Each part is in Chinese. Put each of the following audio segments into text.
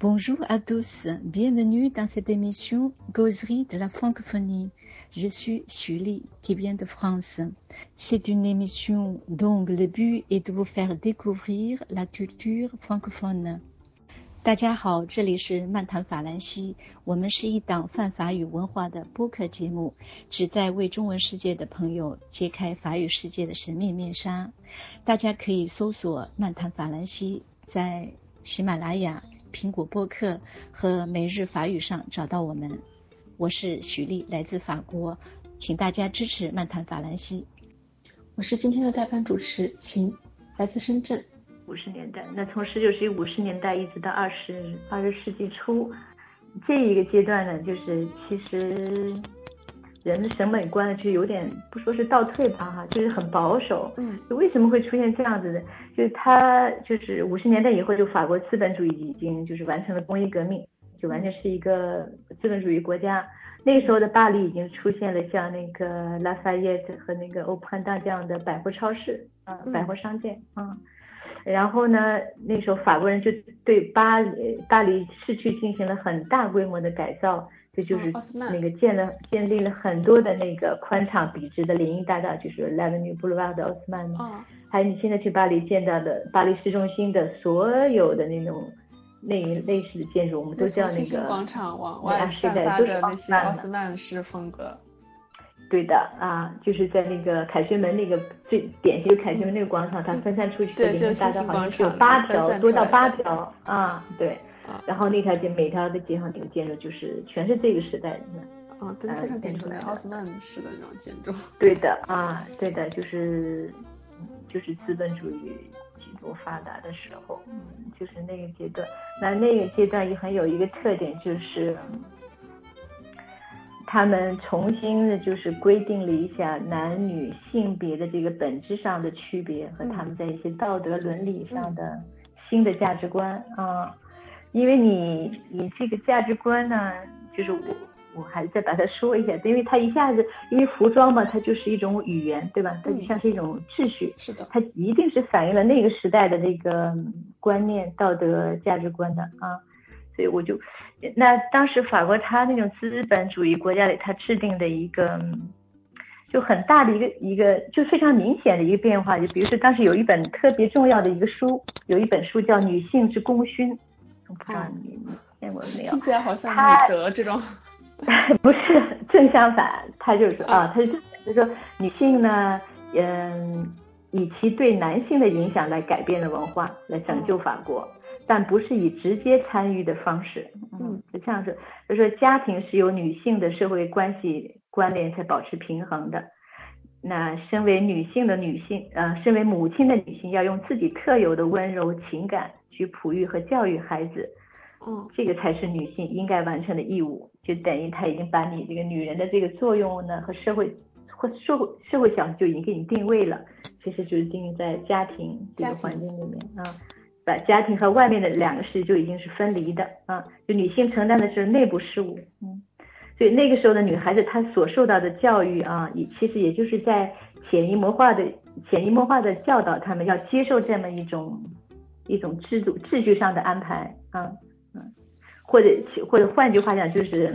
Bonjour à tous, bienvenue dans cette émission Gauzerie de la francophonie. Je suis Julie qui vient de France. C'est une émission dont le but est de vous faire découvrir la culture francophone. 大家好，这里是漫谈法兰西，我们是一档泛法语文化的播客节目，旨在为中文世界的朋友揭开法语世界的神秘面纱。大家可以搜索“漫谈法兰西”在喜马拉雅。 苹果播客和每日法语上找到我们。我是许丽，来自法国，请大家支持漫谈法兰西。我是今天的代班主持秦，来自深圳。五十年代，那从十九世纪五十年代一直到二十二十世纪初，这一个阶段呢，就是其实。人的审美观就有点不说是倒退吧哈，就是很保守。嗯，就为什么会出现这样子的？就是他就是五十年代以后，就法国资本主义已经就是完成了工业革命，就完全是一个资本主义国家。那个时候的巴黎已经出现了像那个拉法耶特和那个欧潘大这样的百货超市啊，百货商店啊。然后呢，那时候法国人就对巴黎巴黎市区进行了很大规模的改造。这就是那个建了建立了很多的那个宽敞笔直的林荫大道，就是 L'avenue Boulevard 的奥斯曼。哦。还有你现在去巴黎见到的巴黎市中心的所有的那种那一类似的建筑，我们都叫那个广场往外散发的那些奥斯曼式风格。对的啊，就是在那个凯旋门那个最典型的凯旋门那个广场，它分散出去的林荫大道好像是有八条，多到八条啊，对。然后那条街每条的街上那个建筑就是全是这个时代的，啊，对，非常典型的奥斯曼式的那种建筑。对的啊，对的，就是就是资本主义极度发达的时候，嗯，就是那个阶段。那那个阶段也很有一个特点，就是他们重新的就是规定了一下男女性别的这个本质上的区别和他们在一些道德伦理上的新的价值观啊。因为你你这个价值观呢，就是我我还是再把它说一下，因为它一下子因为服装嘛，它就是一种语言，对吧？它就像是一种秩序，是的，它一定是反映了那个时代的那个观念、道德价值观的啊。所以我就那当时法国它那种资本主义国家里，它制定的一个就很大的一个一个就非常明显的一个变化，就比如说当时有一本特别重要的一个书，有一本书叫《女性之功勋》。不知道你见过没有？听起来好像女德这种。不是，正相反，他就是啊，他就就说女性呢，嗯，以其对男性的影响来改变的文化，来拯救法国，但不是以直接参与的方式。嗯，就像是就说家庭是由女性的社会关系关联才保持平衡的。那身为女性的女性，呃，身为母亲的女性要用自己特有的温柔情感。去哺育和教育孩子，嗯，这个才是女性应该完成的义务，就等于她已经把你这个女人的这个作用呢和社会或社会社会角就已经给你定位了，其实就是定在家庭这个环境里面啊，把家庭和外面的两个事就已经是分离的啊，就女性承担的是内部事务，嗯，所以那个时候的女孩子她所受到的教育啊，也其实也就是在潜移默化的潜移默化的教导他们要接受这么一种。一种制度秩序上的安排，啊，嗯，或者或者换句话讲，就是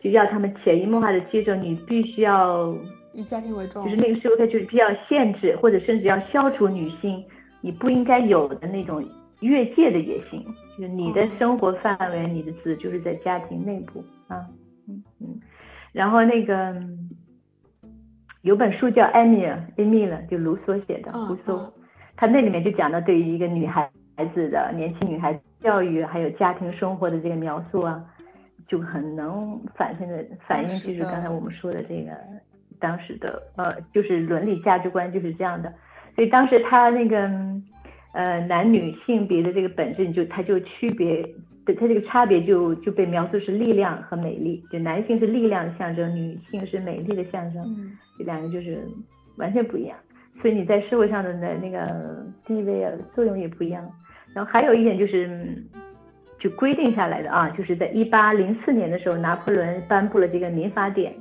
就要他们潜移默化的接受，你必须要以家庭为重，就是那个时候他就是比较限制，或者甚至要消除女性你不应该有的那种越界的野心，就是你的生活范围，你的字就是在家庭内部，啊，嗯嗯，然后那个有本书叫《艾米尔》，艾米了，就卢梭写的，卢梭。他那里面就讲到对于一个女孩孩子的年轻女孩子教育，还有家庭生活的这个描述啊，就很能反映的反映就是刚才我们说的这个当时的呃就是伦理价值观就是这样的，所以当时他那个呃男女性别的这个本质就他就区别的他这个差别就就被描述是力量和美丽，就男性是力量的象征，女性是美丽的象征，这两个就是完全不一样。所以你在社会上的那那个地位啊作用也不一样，然后还有一点就是，就规定下来的啊，就是在一八零四年的时候，拿破仑颁布了这个民法典，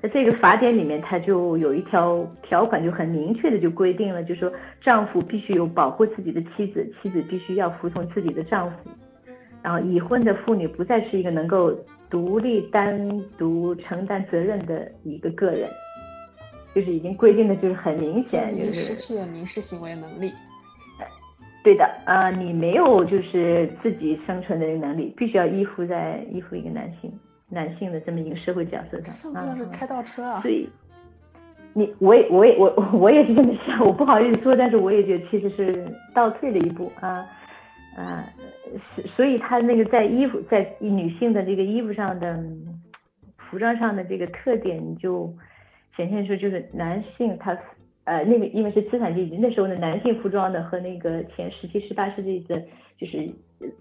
在这个法典里面，它就有一条条款就很明确的就规定了，就说丈夫必须有保护自己的妻子，妻子必须要服从自己的丈夫，然后已婚的妇女不再是一个能够独立单独承担责任的一个个人，就是已经规定的就是很明显，就是失去了民事行为能力。对的，啊，你没有就是自己生存的能力，必须要依附在依附一个男性男性的这么一个社会角色上。是不算是开倒车啊？所以，你我也我也我 我也是这么想，我不好意思说，但是我也觉得其实是倒退了一步啊。啊，所以他那个在衣服在女性的这个衣服上的服装上的这个特点，就显现出就是男性他呃那个因为是资产阶级，那时候的男性服装的和那个前十七十八世纪的，就是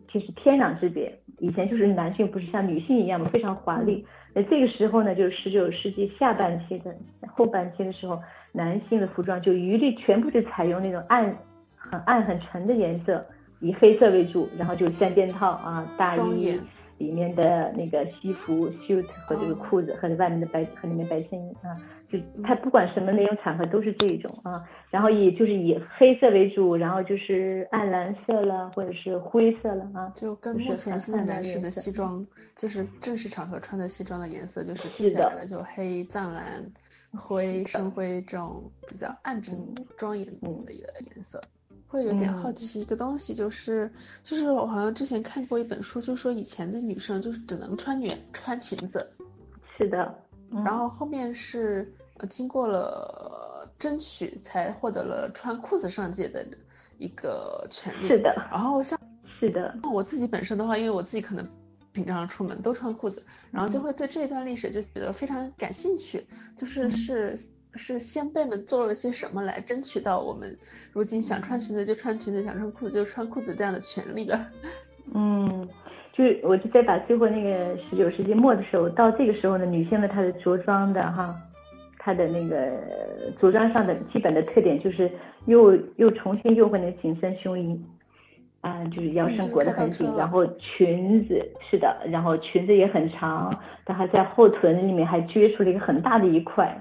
就是天壤之别。以前就是男性不是像女性一样嘛，非常华丽。那这个时候呢，就是十九世纪下半期的后半期的时候，男性的服装就一律全部是采用那种暗很暗很沉的颜色。以黑色为主，然后就是三件套啊，大衣里面的那个西服 suit 和这个裤子和外面的白和里面白衬衣啊，就它不管什么内容场合都是这种啊，然后以就是以黑色为主，然后就是暗蓝色了或者是灰色了啊，就跟目前现在男士的西装。就是正式场合穿的西装的颜色就是定下来了，就黑、藏蓝、灰、深灰这种比较暗沉庄严的一个颜色。会有点好奇一个东西，就是就是我好像之前看过一本书，就说以前的女生就是只能穿女穿裙子，是的，然后后面是呃经过了争取才获得了穿裤子上街的一个权利，是的，然后像是的，我自己本身的话，因为我自己可能平常出门都穿裤子，然后就会对这一段历史就觉得非常感兴趣，就是是。是先辈们做了些什么来争取到我们如今想穿裙子就穿裙子，想穿裤子就穿裤子这样的权利的？嗯，就是我就在把最后那个十九世纪末的时候，到这个时候呢，女性的她的着装的哈，她的那个着装上的基本的特点就是又又重新又会那个紧身胸衣，啊，就是腰身裹得很紧，然后裙子是的，然后裙子也很长，它还在后臀里面还撅出了一个很大的一块。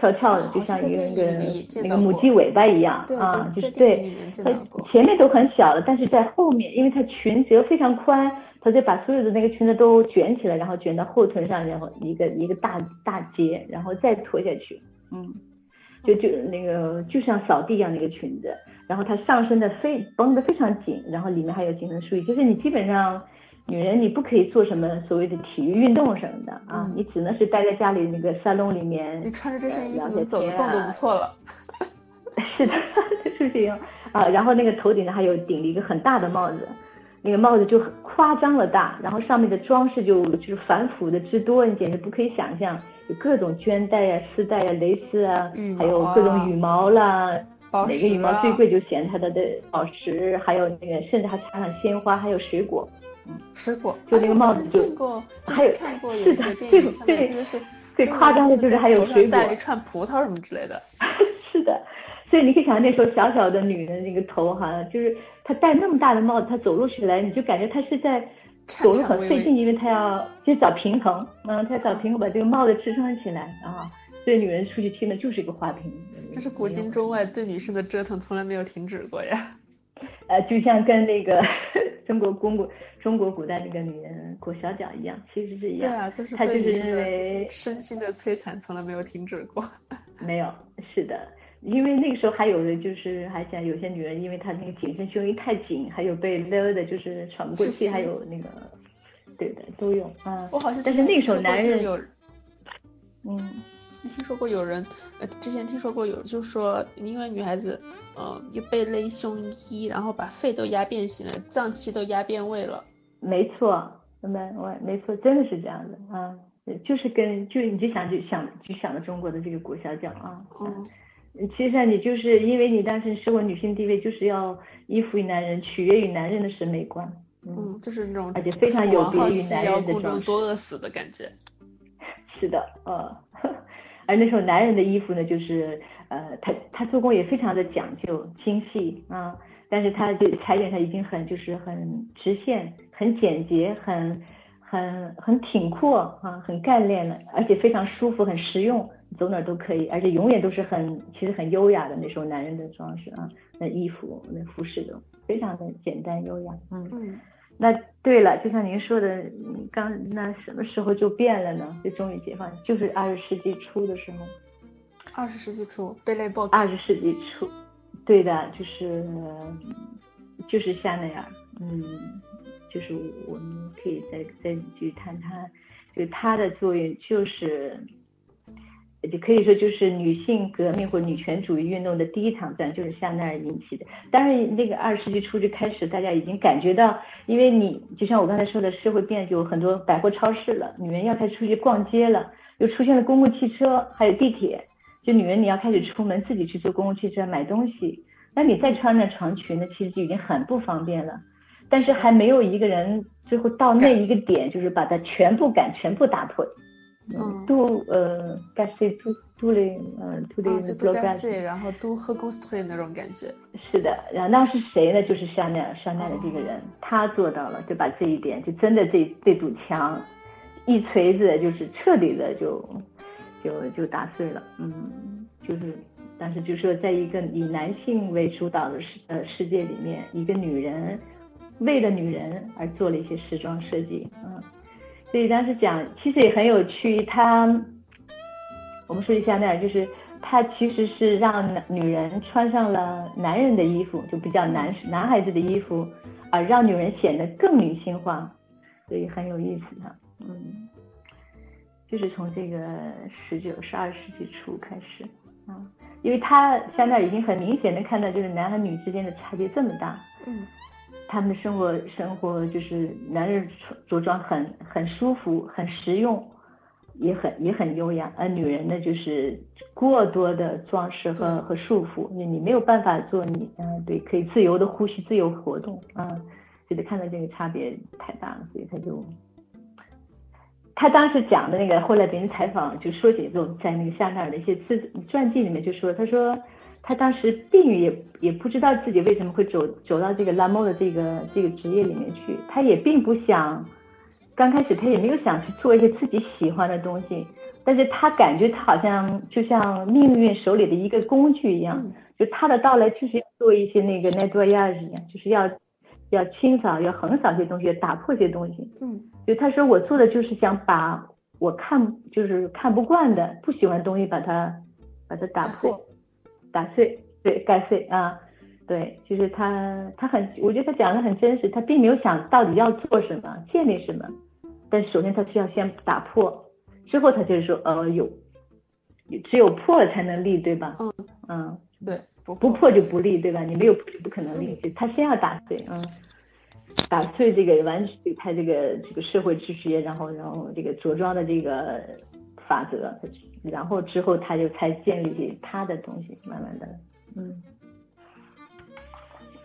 翘翘的，就像一个那个那个母鸡尾巴一样啊，就是对，它前面都很小的，但是在后面，因为它裙子又非常宽，它就把所有的那个裙子都卷起来，然后卷到后臀上，然后一个一个大大结，然后再拖下去，嗯，就就那个就像扫地一样的一个裙子，然后它上身的非绷得非常紧，然后里面还有紧身束衣，就是你基本上。女人，你不可以做什么所谓的体育运动什么的啊，你只能是待在家里那个沙龙里面。你穿着这身衣服走得动就不错了。是的，是这样啊。然后那个头顶上还有顶了一个很大的帽子，那个帽子就很夸张了大，然后上面的装饰就就是繁复的之多，你简直不可以想象，有各种绢带呀、丝带呀、蕾丝啊，还有各种羽毛啦，哪个羽毛最贵就选它的的宝石，还有那个甚至还插上鲜花，还有水果。吃过，就那个帽子就，还有看过是的，最最最夸张的就是还有水果，带一串葡萄什么之类的。是的，所以你可以想象那时候小小的女人那个头哈，就是她戴那么大的帽子，她走路起来你就感觉她是在走路很费劲，因为她要就找平衡，嗯，她找平衡把这个帽子支撑起来啊。所以女人出去听的就是一个花瓶。这是古今中外对女生的折腾从来没有停止过呀。呃，就像跟那个 中国中国中国古代那个女人裹小脚一样，其实是一样。对啊，就是她就是因为身心的摧残从来没有停止过。没有，是的，因为那个时候还有的就是还想有些女人，因为她那个紧身胸衣太紧，还有被勒的就是喘不过气，还有那个，对的都有啊。我好像但是那个时候男人有，嗯。听说过有人，呃，之前听说过有，就说因为女孩子，呃，又被勒胸衣，然后把肺都压变形了，脏器都压变位了。没错，没我没错，真的是这样的啊，就是跟就你就想就想就想着中国的这个裹小脚啊，嗯，其实你就是因为你当时生活女性地位就是要依附于男人，取悦于男人的审美观，嗯，就是那种而且非常有别于男人的装饰，多饿死的感觉。是的，呃。而那时候男人的衣服呢，就是呃，他他做工也非常的讲究精细啊，但是他就裁剪他已经很就是很直线、很简洁、很很很挺阔啊，很干练了，而且非常舒服、很实用，走哪都可以，而且永远都是很其实很优雅的那时候男人的装饰啊，那衣服那服饰都非常的简单优雅，嗯，那对了，就像您说的，刚那什么时候就变了呢？就终于解放，就是二十世纪初的时候。二十世纪初，贝雷波。二十世纪初，对的，就是就是香奈儿，嗯，就是我们可以再再去谈谈，就它的作用就是。就可以说就是女性革命或女权主义运动的第一场战，就是香奈儿引起的。当然，那个二十世纪初就开始，大家已经感觉到，因为你就像我刚才说的，社会变就很多百货超市了，女人要开始出去逛街了，又出现了公共汽车，还有地铁，就女人你要开始出门自己去坐公共汽车买东西，那你再穿着长裙呢，其实就已经很不方便了。但是还没有一个人最后到那一个点，就是把它全部赶，全部打破。嗯，都呃，干脆都都嘞，嗯，都嘞，都干脆，然后都和公司推那种感觉。是的，然后那是谁呢？就是香奈儿，香奈的这个人，他做到了，就把这一点，就真的这这堵墙，一锤子就是彻底的就就就打碎了。嗯，就是，但是就是说，在一个以男性为主导的世呃世界里面，一个女人为了女人而做了一些时装设计，嗯。所以当时讲，其实也很有趣。他，我们说一下那儿，就是他其实是让女人穿上了男人的衣服，就比较男男孩子的衣服，啊，让女人显得更女性化，所以很有意思的，嗯，就是从这个十九、十二世纪初开始，啊，因为他现在已经很明显的看到，就是男和女之间的差别这么大，嗯。他们的生活生活就是男人着装很很舒服很实用，也很也很优雅，而女人呢就是过多的装饰和和束缚，你你没有办法做你嗯对可以自由的呼吸自由活动啊，觉得看到这个差别太大了，所以他就他当时讲的那个后来别人采访就说起这种在那个香奈儿的一些自传记里面就说他说。他当时并也也不知道自己为什么会走走到这个拉莫的这个这个职业里面去，他也并不想，刚开始他也没有想去做一些自己喜欢的东西，但是他感觉他好像就像命运手里的一个工具一样，就他的到来就是要做一些那个奈多亚一样，就是要要清扫要横扫一些东西，打破一些东西。嗯，就他说我做的就是想把我看就是看不惯的不喜欢的东西把它把它打破。打碎，对，盖碎啊，对，就是他，他很，我觉得他讲的很真实，他并没有想到底要做什么，建立什么，但首先他需要先打破，之后他就是说，呃，有，只有破了才能立，对吧？嗯嗯，对，不破就不立，对吧？你没有破就不可能立，就他先要打碎，嗯，打碎这个完全他这个这个社会秩序，然后然后这个着装的这个法则。然后之后他就才建立起他的东西，慢慢的，嗯，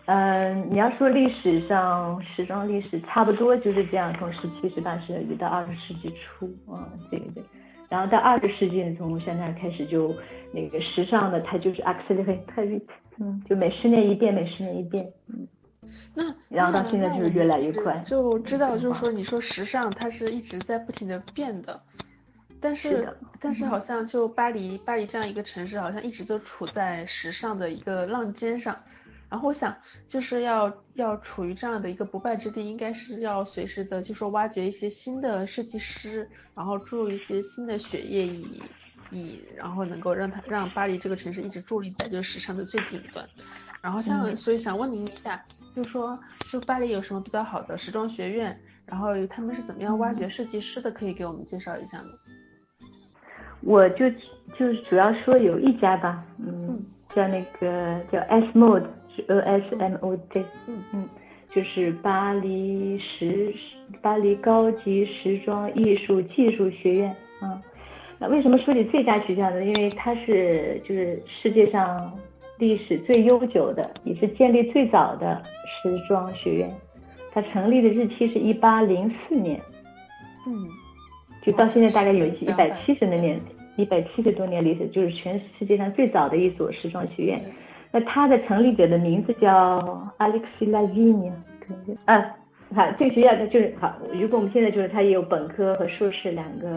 嗯，你要说历史上时装历史差不多就是这样，从十七、十八世纪到二十世纪初，啊，对对对，然后到二十世纪从现在开始就那个时尚的它就是 accelerate，嗯，就每十年一变，每十年一变，嗯，那然后到现在就是越来越快，就知道就是说你说时尚它是一直在不停的变的。但是，但是好像就巴黎，巴黎这样一个城市，好像一直都处在时尚的一个浪尖上。然后我想，就是要要处于这样的一个不败之地，应该是要随时的，就说挖掘一些新的设计师，然后注入一些新的血液，以以然后能够让它让巴黎这个城市一直伫立在就是时尚的最顶端。然后像，所以想问您一下，就说就巴黎有什么比较好的时装学院，然后他们是怎么样挖掘设计师的，可以给我们介绍一下吗？我就就是主要说有一家吧，嗯，叫那个叫 S Mode，是 O S M O D，嗯。嗯，就是巴黎时巴黎高级时装艺术技术学院，嗯，那为什么说起这家学校呢？因为它是就是世界上历史最悠久的，也是建立最早的时装学院，它成立的日期是一八零四年，嗯。就到现在大概有一百七十多年，一百七十多年历史，就是全世界上最早的一所时装学院。那它的成立者的名字叫 Alexis Lavigne，啊，好，这个学校它就是好。如果我们现在就是它也有本科和硕士两个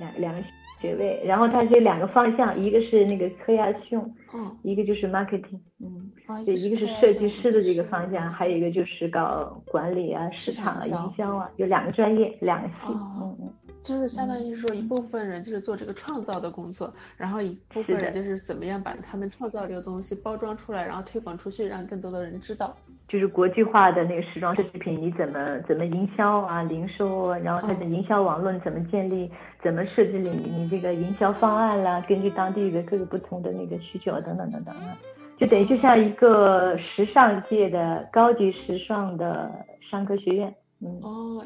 两两个学位，然后它这两个方向，一个是那个科亚秀，嗯，一个就是 marketing，嗯。就一个是设计师的这个方向，还有一个就是搞管理啊、市场啊、营销啊，有两个专业，两个系。嗯嗯。就是相当于是说，一部分人就是做这个创造的工作，然后一部分人就是怎么样把他们创造这个东西包装出来，然后推广出去，让更多的人知道。就是国际化的那个时装设计品，你怎么怎么营销啊、零售啊，然后它的营销网络怎么建立，怎么设置你你这个营销方案啦，根据当地的各个不同的那个需求等等等等啊，就等于就像一个时尚界的高级时尚的商科学院。嗯。哦。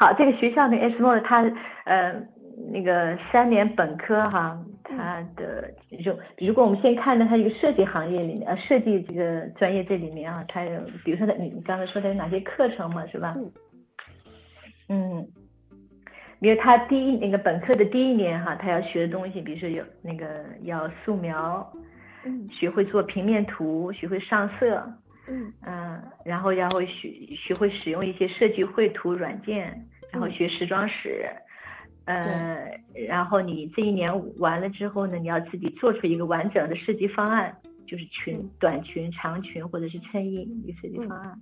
好，这个学校呢 S M 它呃那个三年本科哈，它的就如果我们先看到它一个设计行业里面呃设计这个专业这里面啊，它有比如说它你你刚才说的有哪些课程嘛是吧？嗯。嗯。比如他第一那个本科的第一年哈，他要学的东西，比如说有那个要素描，嗯，学会做平面图，学会上色。嗯。嗯，然后然后学学会使用一些设计绘图软件，然后学时装史，呃，然后你这一年完了之后呢，你要自己做出一个完整的设计方案，就是裙、短裙、长裙或者是衬衣一个设计方案。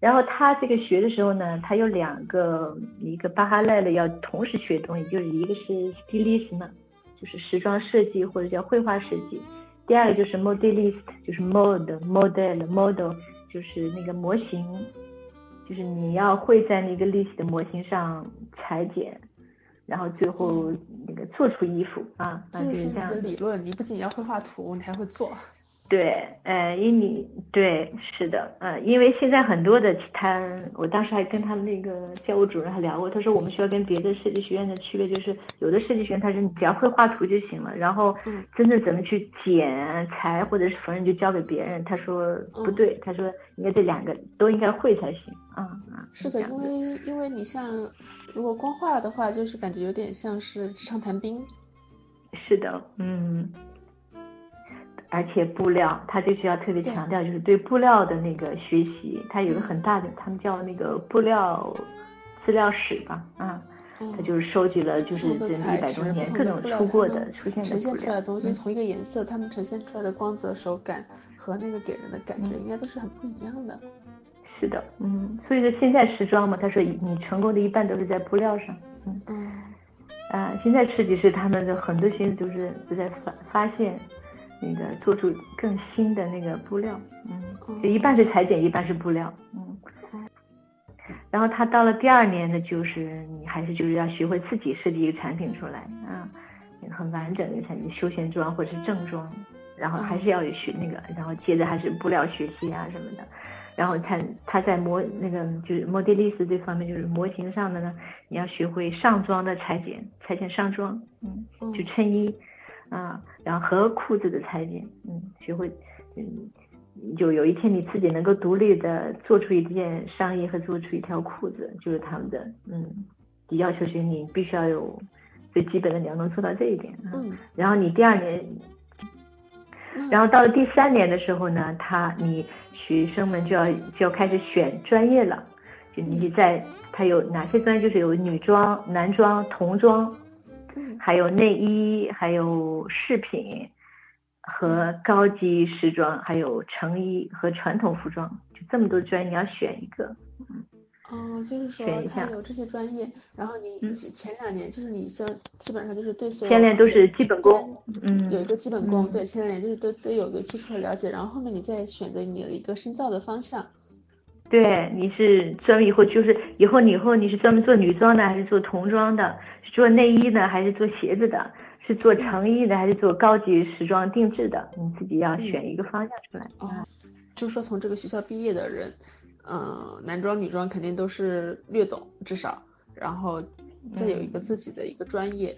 然后他这个学的时候呢，他有两个一个巴哈赖的要同时学东西，就是一个是 stylism，就是时装设计或者叫绘画设计。第二个就是 modelist，就是 model model model，就是那个模型，就是你要会在那个 list 的模型上裁剪，然后最后那个做出衣服啊，就是这样。理论，你不仅要会画图，你还会做。对，呃，因你对，是的，呃，因为现在很多的他，我当时还跟他们那个教务主任还聊过，他说我们学校跟别的设计学院的区别就是，有的设计学院他说你只要会画图就行了，然后真正怎么去剪裁或者是缝纫就交给别人，他说不对，他说应该这两个都应该会才行，啊啊。是的，因为因为你像如果光画的话，就是感觉有点像是纸上谈兵。是的，嗯。而且布料，他这学校特别强调，就是对布料的那个学习，他有个很大的，他们叫那个布料资料室吧，啊，他就是收集了就是这一百多年各种出过的、出现的呈现出来的东西，同一个颜色，他们呈现出来的光泽、手感和那个给人的感觉，应该都是很不一样的。是的，嗯，所以说现在时装嘛，他说你成功的一半都是在布料上，嗯嗯，啊，现在设计师他们的很多心思都是都在发发现。那个做出更新的那个布料，嗯，就一半是裁剪，一半是布料，嗯，然后他到了第二年呢，就是你还是就是要学会自己设计一个产品出来，啊，很完整的产品，休闲装或者是正装，然后还是要学那个，然后接着还是布料学习啊什么的，然后他他在模那个就是 modelis 这方面就是模型上的呢，你要学会上装的裁剪，裁剪上装，嗯，就衬衣。啊，然后和裤子的裁剪，嗯，学会，嗯，就有一天你自己能够独立的做出一件上衣和做出一条裤子，就是他们的，嗯，要求是你必须要有最基本的，你要能做到这一点，嗯，然后你第二年，然后到了第三年的时候呢，他你学生们就要就要开始选专业了，就你在他有哪些专业，就是有女装、男装、童装。还有内衣，还有饰品和高级时装，还有成衣和传统服装，就这么多专业你要选一个。哦，就是说他有这些专业，然后你前两年就是你像基本上就是对所有前两年都是基本功，嗯，有一个基本功，对，前两年就是都都有个基础的了解，然后后面你再选择你的一个深造的方向。对，你是专门以后就是以后你以后你是专门做女装的还是做童装的？是做内衣的还是做鞋子的？是做成衣的还是做高级时装定制的？你自己要选一个方向出来。哦，就是说从这个学校毕业的人，嗯，男装女装肯定都是略懂至少，然后再有一个自己的一个专业。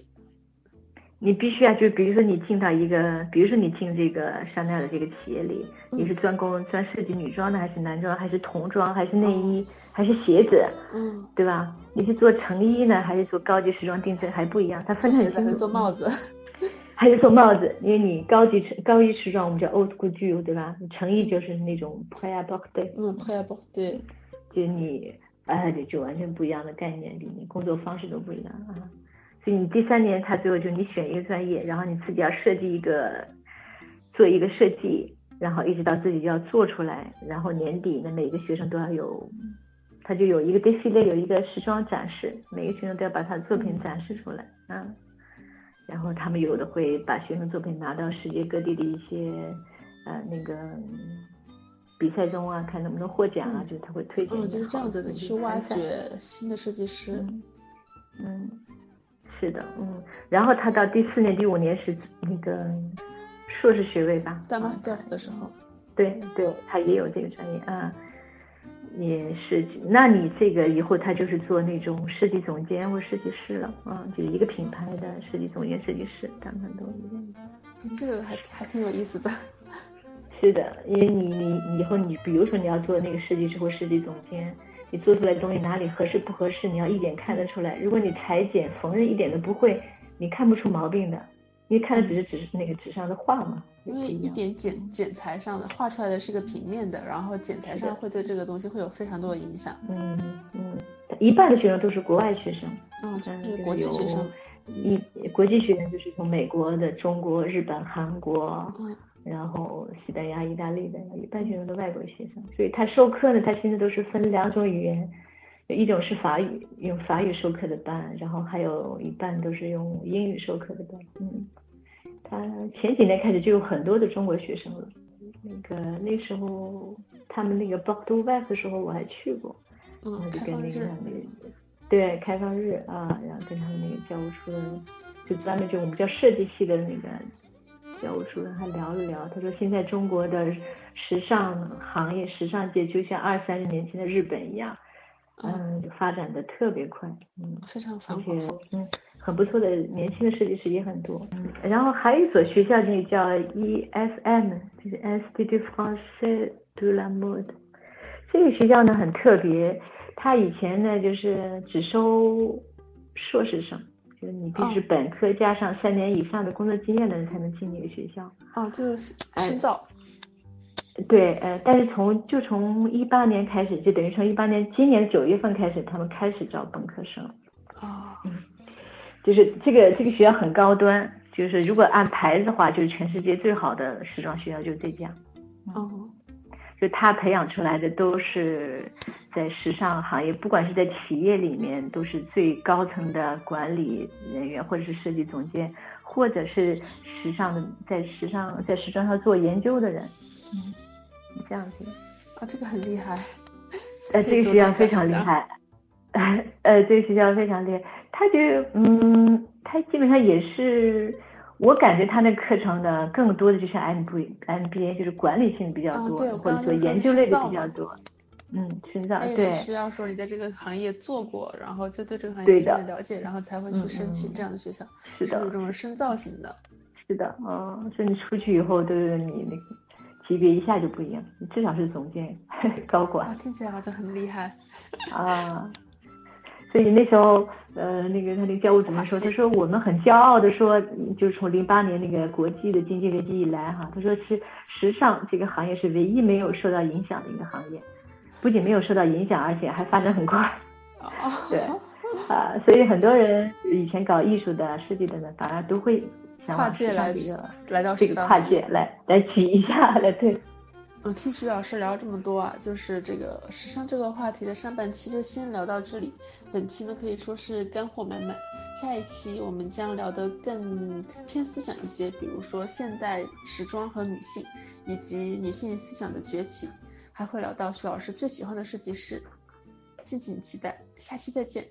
你必须啊，就比如说你进到一个，比如说你进这个香奈儿的这个企业里，你是专攻专设计女装的，还是男装，还是童装，还是内衣，还是鞋子，嗯，对吧？你是做成衣呢，还是做高级时装定制，还不一样，它分很清楚。做帽子，还是做帽子，因为你高级成高级时装我们叫 old couture，对吧？成衣就是那种 p r é à porter，嗯 p r é à porter，就你啊，就就完全不一样的概念，里你工作方式都不一样啊。所以你第三年，他最后就你选一个专业，然后你自己要设计一个，做一个设计，然后一直到自己要做出来，然后年底呢每个学生都要有，他就有一个 display 有一个时装展示，每个学生都要把他的作品展示出来，嗯，然后他们有的会把学生作品拿到世界各地的一些呃那个比赛中啊，看能不能获奖啊，就是他会推荐。嗯，就是这样子的去挖掘新的设计师。嗯，是的，嗯，然后他到第四年、第五年是那个。硕士学位吧，在 master 的时候，对对，他也有这个专业啊，也是。那你这个以后他就是做那种设计总监或设计师了啊，就是一个品牌的设计总监、设计师，他们都一样这个还还挺有意思的。是的，因为你你以后你比如说你要做那个设计师或设计总监，你做出来的东西哪里合适不合适，你要一眼看得出来。如果你裁剪缝纫一点都不会，你看不出毛病的。因为看的只是只是那个纸上的画嘛，因为一点剪剪裁上的画出来的是个平面的，然后剪裁上会对这个东西会有非常多的影响。嗯嗯，一半的学生都是国外学生，嗯，就是国际学生，一国际学生就是从美国的、中国、日本、韩国，嗯，然后西班牙、意大利的，一半学生都外国学生，所以他授课呢，他现在都是分两种语言。一种是法语，用法语授课的班，然后还有一半都是用英语授课的班。嗯，他前几年开始就有很多的中国学生了。那个那时候他们那个 b o k d o Web 的时候我还去过，然后，就跟那个那个对开放日啊，然后跟他们那个教务处的，就专门就我们叫设计系的那个教务主任还聊了聊，他说现在中国的时尚行业、时尚界就像二三十年前的日本一样。嗯，发展的特别快，嗯，非常繁华，嗯，很不错的年轻的设计师也很多，嗯，然后还有一所学校那个叫 EFM，就是 Institut Français de la Mode，这个学校呢很特别，它以前呢就是只收硕士生，就是你必须本科加上三年以上的工作经验的人才能进那个学校，哦，就是深造。对，呃，但是从就从一八年开始，就等于从一八年今年九月份开始，他们开始招本科生。哦，嗯，就是这个这个学校很高端，就是如果按牌子的话，就是全世界最好的时装学校就是这家。哦，就他培养出来的都是在时尚行业，不管是在企业里面，都是最高层的管理人员，或者是设计总监，或者是时尚的在时尚在时装上做研究的人。嗯。这样子啊，这个很厉害。呃，这个学校非常厉害。呃，这个学校非常厉害。他就嗯，他基本上也是，我感觉他那课程呢，更多的就像 M B M B A，就是管理性比较多，或者说研究类的比较多。嗯，深造对。需要说你在这个行业做过，然后就对这个行业比较了解，然后才会去申请这样的学校。是的。是这种深造型的。是的，嗯，所以你出去以后都是你那个。级别一下就不一样，你至少是总监、高管。听起来好像很厉害。啊，所以那时候，呃，那个他那个教务主任说，他说我们很骄傲的说，就是从零八年那个国际的经济危机以来哈，他说是时尚这个行业是唯一没有受到影响的一个行业，不仅没有受到影响，而且还发展很快。对，啊，所以很多人以前搞艺术的、设计的呢，反而都会想。跨界来来到这个跨界来来挤一下来对。嗯，听徐老师聊这么多啊，就是这个时尚这个话题的上半期就先聊到这里。本期呢可以说是干货满满，下一期我们将聊得更偏思想一些，比如说现代时装和女性，以及女性思想的崛起，还会聊到徐老师最喜欢的设计师，敬请期待，下期再见。